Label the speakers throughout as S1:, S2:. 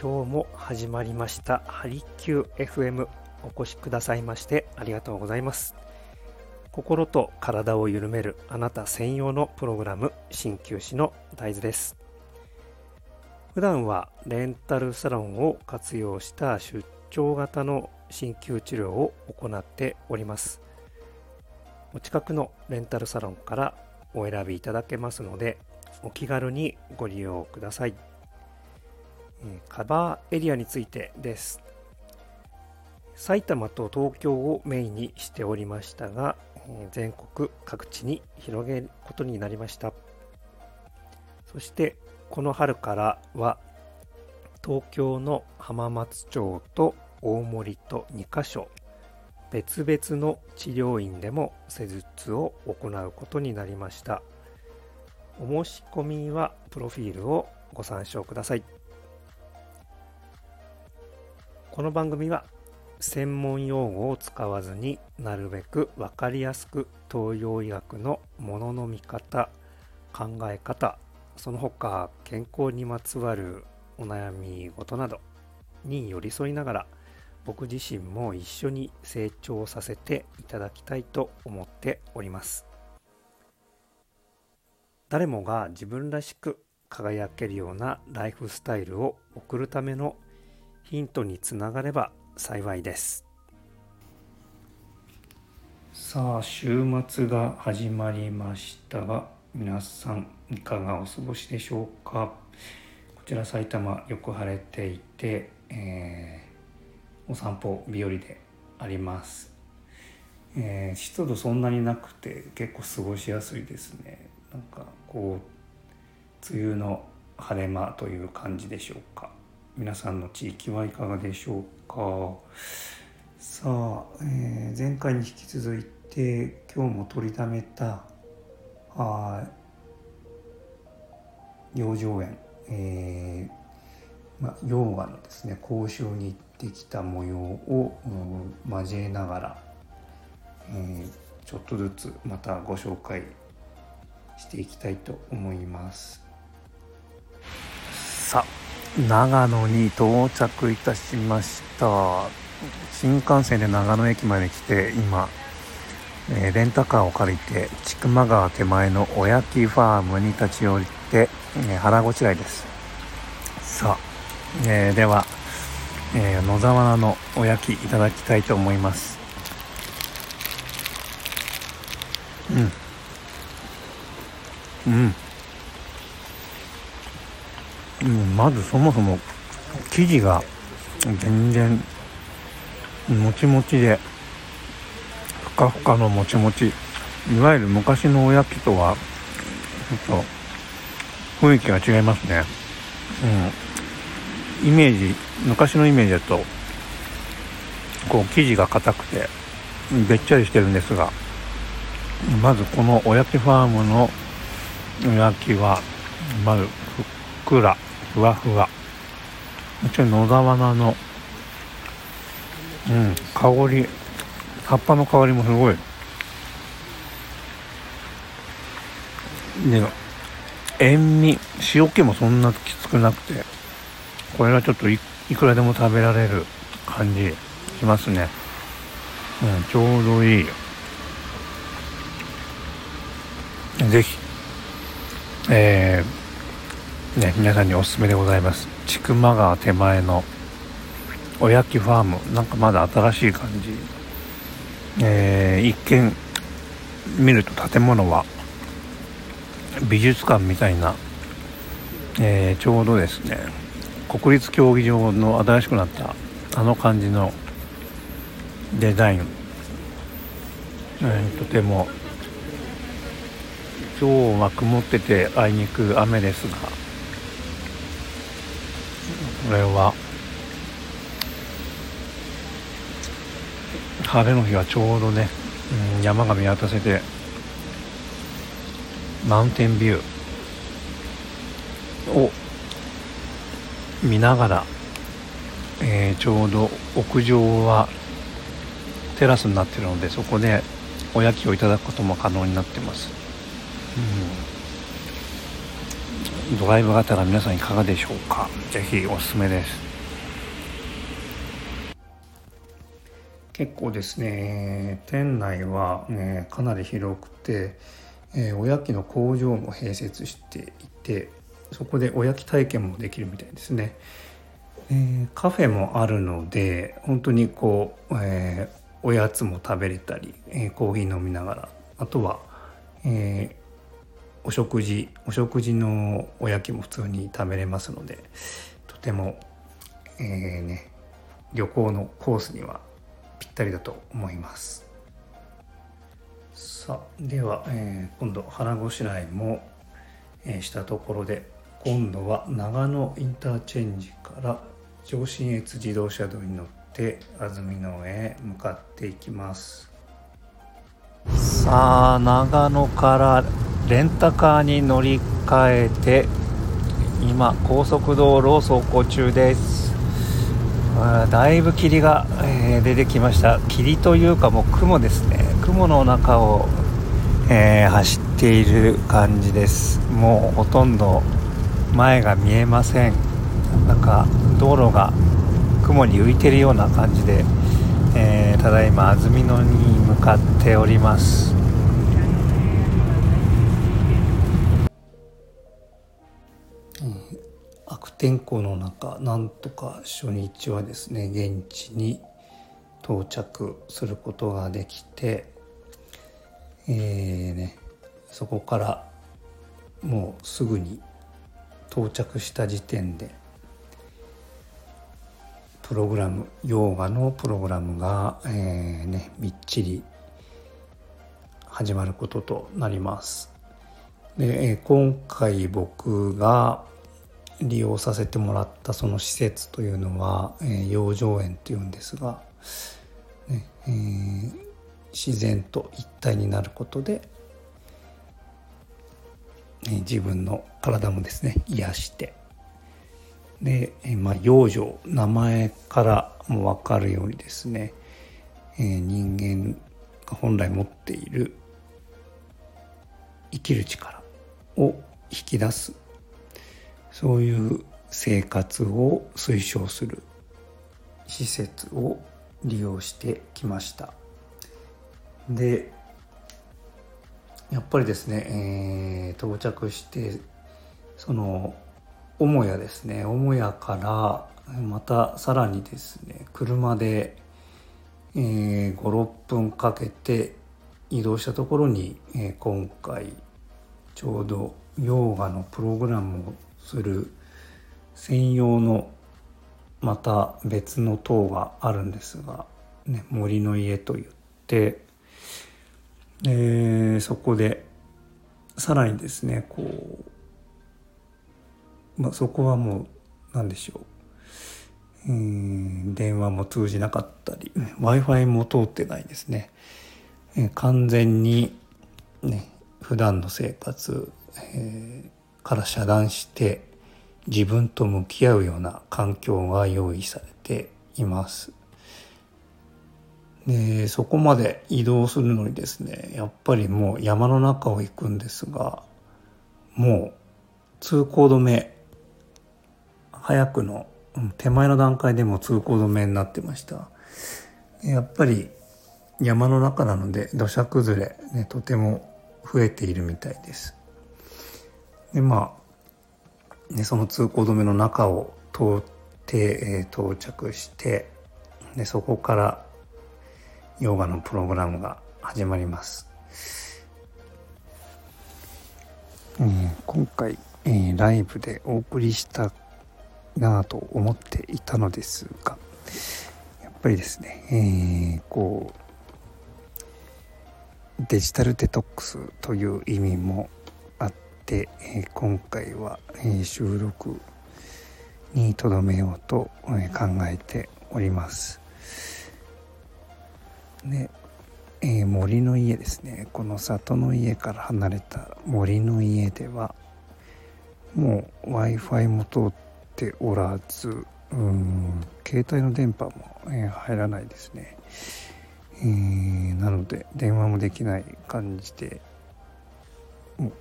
S1: 今日も始まりました。ハリキュー FM お越しくださいましてありがとうございます。心と体を緩めるあなた専用のプログラム鍼灸師の大豆です。普段はレンタルサロンを活用した出張型の鍼灸治療を行っております。お近くのレンタルサロンからお選びいただけますのでお気軽にご利用ください。カバーエリアについてです。埼玉と東京をメインにしておりましたが全国各地に広げることになりました。そしてこの春からは東京の浜松町と大森と2カ所別々の治療院でも施術を行うことになりました。お申し込みはプロフィールをご参照ください。この番組は専門用語を使わずになるべく分かりやすく東洋医学のものの見方考え方その他健康にまつわるお悩み事などに寄り添いながら僕自身も一緒に成長させていただきたいと思っております。誰もが自分らしく輝けるようなライフスタイルを送るためのヒントにつながれば幸いです。さあ週末が始まりましたが皆さんいかがお過ごしでしょうか？こちら埼玉よく晴れていて、えー、お散歩日和であります、えー、湿度そんなになくて結構過ごしやすいですね。なんかこう梅雨の晴れ間という感じでしょうか。皆さんの地域はいかがでしょうかさあ、えー、前回に引き続いて今日も取りためたあ養生園、えーま、溶岩のですね交渉に行ってきた模様を、うん、交えながら、えー、ちょっとずつまたご紹介していきたいと思います。さあ長野に到着いたしました。新幹線で長野駅まで来て今、えー、レンタカーを借りて千曲川手前のおやきファームに立ち寄って、えー、腹ごしらえです。さあ、えー、では、え野沢菜のおやきいただきたいと思います。うん。うんうん、まずそもそも生地が全然もちもちでふかふかのもちもち。いわゆる昔のおやきとはちょっと雰囲気が違いますね。うん。イメージ昔のイメージだとこう生地が硬くてべっちゃりしてるんですがまずこのおやきファームのおやきはまずふっくらふわふわ。もちろん野沢菜のうん香り葉っぱの香りもすごい。で塩味塩気もそんなきつくなくてこれがちょっといくらでも食べられる感じしますね。うんちょうどいい。ぜひえーね、皆さんにおすすめでございます。千曲川手前のおやきファーム。なんかまだ新しい感じ、えー、一見見ると建物は美術館みたいな、えー、ちょうどですね。国立競技場の新しくなったあの感じのデザイン、えー、とても。今日は曇っててあいにく雨ですがこれは。晴れの日はちょうどね、うん、山が見渡せてマウンテンビュー。を見ながら、えー、ちょうど屋上はテラスになってるのでそこでおやきをいただくことも可能になってます、うん。ドライブが皆さんいかがでしょうか？是非おすすめです。結構ですね店内は、ね、かなり広くて、えー、おやきの工場も併設していてそこでおやき体験もできるみたいですね、えー、カフェもあるので本当にこう、えー、おやつも食べれたり、えコーヒー飲みながらあとは、えお食事お食事のおやきも普通に食べれますのでとても、えね旅行のコースにはぴったりだと思います。さあでは、えー、今度腹ごしらえも、えー、したところで今度は長野インターチェンジから上信越自動車道に乗って安曇野へ向かっていきます。さあ長野からレンタカーに乗り換えて今高速道路を走行中です。だいぶ霧が、えー、出てきました。霧というかもう雲ですね。雲の中を、えー、走っている感じです。もうほとんど前が見えません。なんか道路が雲に浮いてるような感じで、えー、ただいま安曇野に向かっております。天候の中なんとか初日はですね現地に到着することができて、えーね、そこからもうすぐに到着した時点でプログラムヨガのプログラムが、えーね、みっちり始まることとなります。で今回僕が利用させてもらったその施設というのは、えー、養生園っていうんですが、ねえー、自然と一体になることで、えー、自分の体もですね癒してで、えー、まあ、養生名前からも分かるようにですね、えー、人間が本来持っている生きる力を引き出すそういう生活を推奨する。施設を利用してきました。でやっぱりですね、えー、到着してその母屋ですね。母屋からまたさらにですね車で、えー、56分かけて移動したところに、えー、今回ちょうどヨガのプログラムをする専用のまた別の塔があるんですが、ね、森の家といってでそこでさらにですねこう、まあ、そこはもう何でしょう。うん電話も通じなかったり w i f i も通ってないですね、え完全にね普段の生活、えーから遮断して自分と向き合うような環境が用意されています。でそこまで移動するのにですねやっぱりもう山の中を行くんですがもう通行止め早くの手前の段階でも通行止めになってましたやっぱり山の中なので土砂崩れ、ね、とても増えているみたいですでまあ、ね、その通行止めの中を通って、えー、到着してでそこからヨガのプログラムが始まります。えー、今回、えー、ライブでお送りしたなと思っていたのですがやっぱりですね、えー、こうデジタルデトックスという意味もて、今回は、え収録にとどめようと、え考えております。で、えー、森の家ですねこの里の家から離れた森の家ではもう w i f i も通っておらずうん携帯の電波も、えー、入らないですね、えー、なので電話もできない感じでもう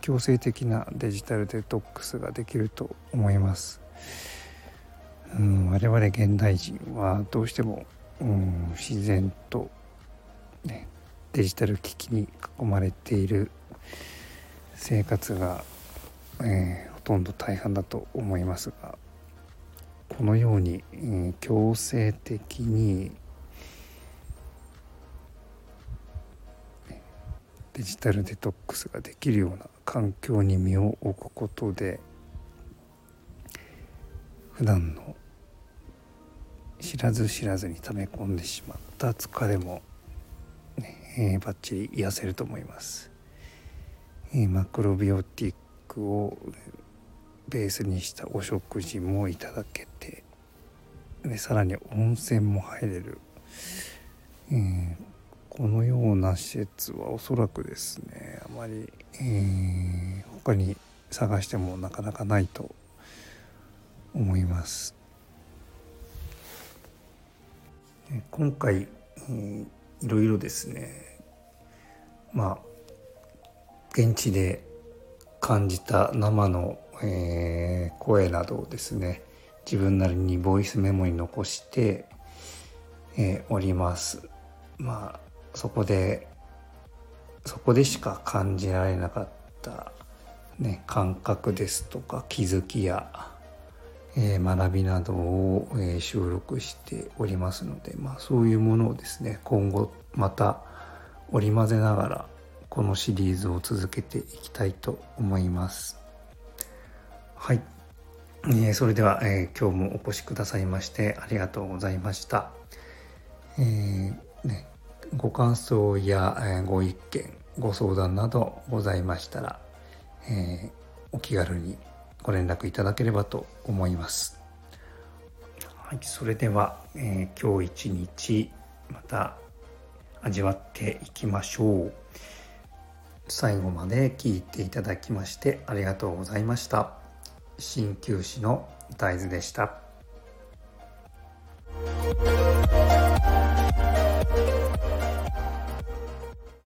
S1: 強制的なデジタルデトックスができると思います。うん我々現代人はどうしてもうん自然と、ね、デジタル機器に囲まれている生活が、えー、ほとんど大半だと思いますがこのように、えー、強制的にデジタルデトックスができるような環境に身を置くことで普段の知らず知らずに溜め込んでしまった疲れも、ねえー、バッチリ癒せると思います、えー、マクロビオティックをベースにしたお食事もいただけてでさらに温泉も入れる、えー、このような施設はおそらくですねあまり、えー、他に探してもなかなかないと思います。今回、えー、いろいろですねまあ現地で感じた生の、えー、声などをですね自分なりにボイスメモに残して、えー、おります。まあそこでそこでしか感じられなかった、ね、感覚ですとか気づきや、えー、学びなどを、えー、収録しておりますので、まあ、そういうものをですね今後また織り交ぜながらこのシリーズを続けていきたいと思います。はい、えー、それでは、え今日もお越しくださいましてありがとうございました。えーね、ご感想やご意見、ご相談などございましたら、えー、お気軽にご連絡いただければと思います。はい、それでは、えー、今日一日また味わっていきましょう。最後まで聞いていただきましてありがとうございました。鍼灸師の大豆でした。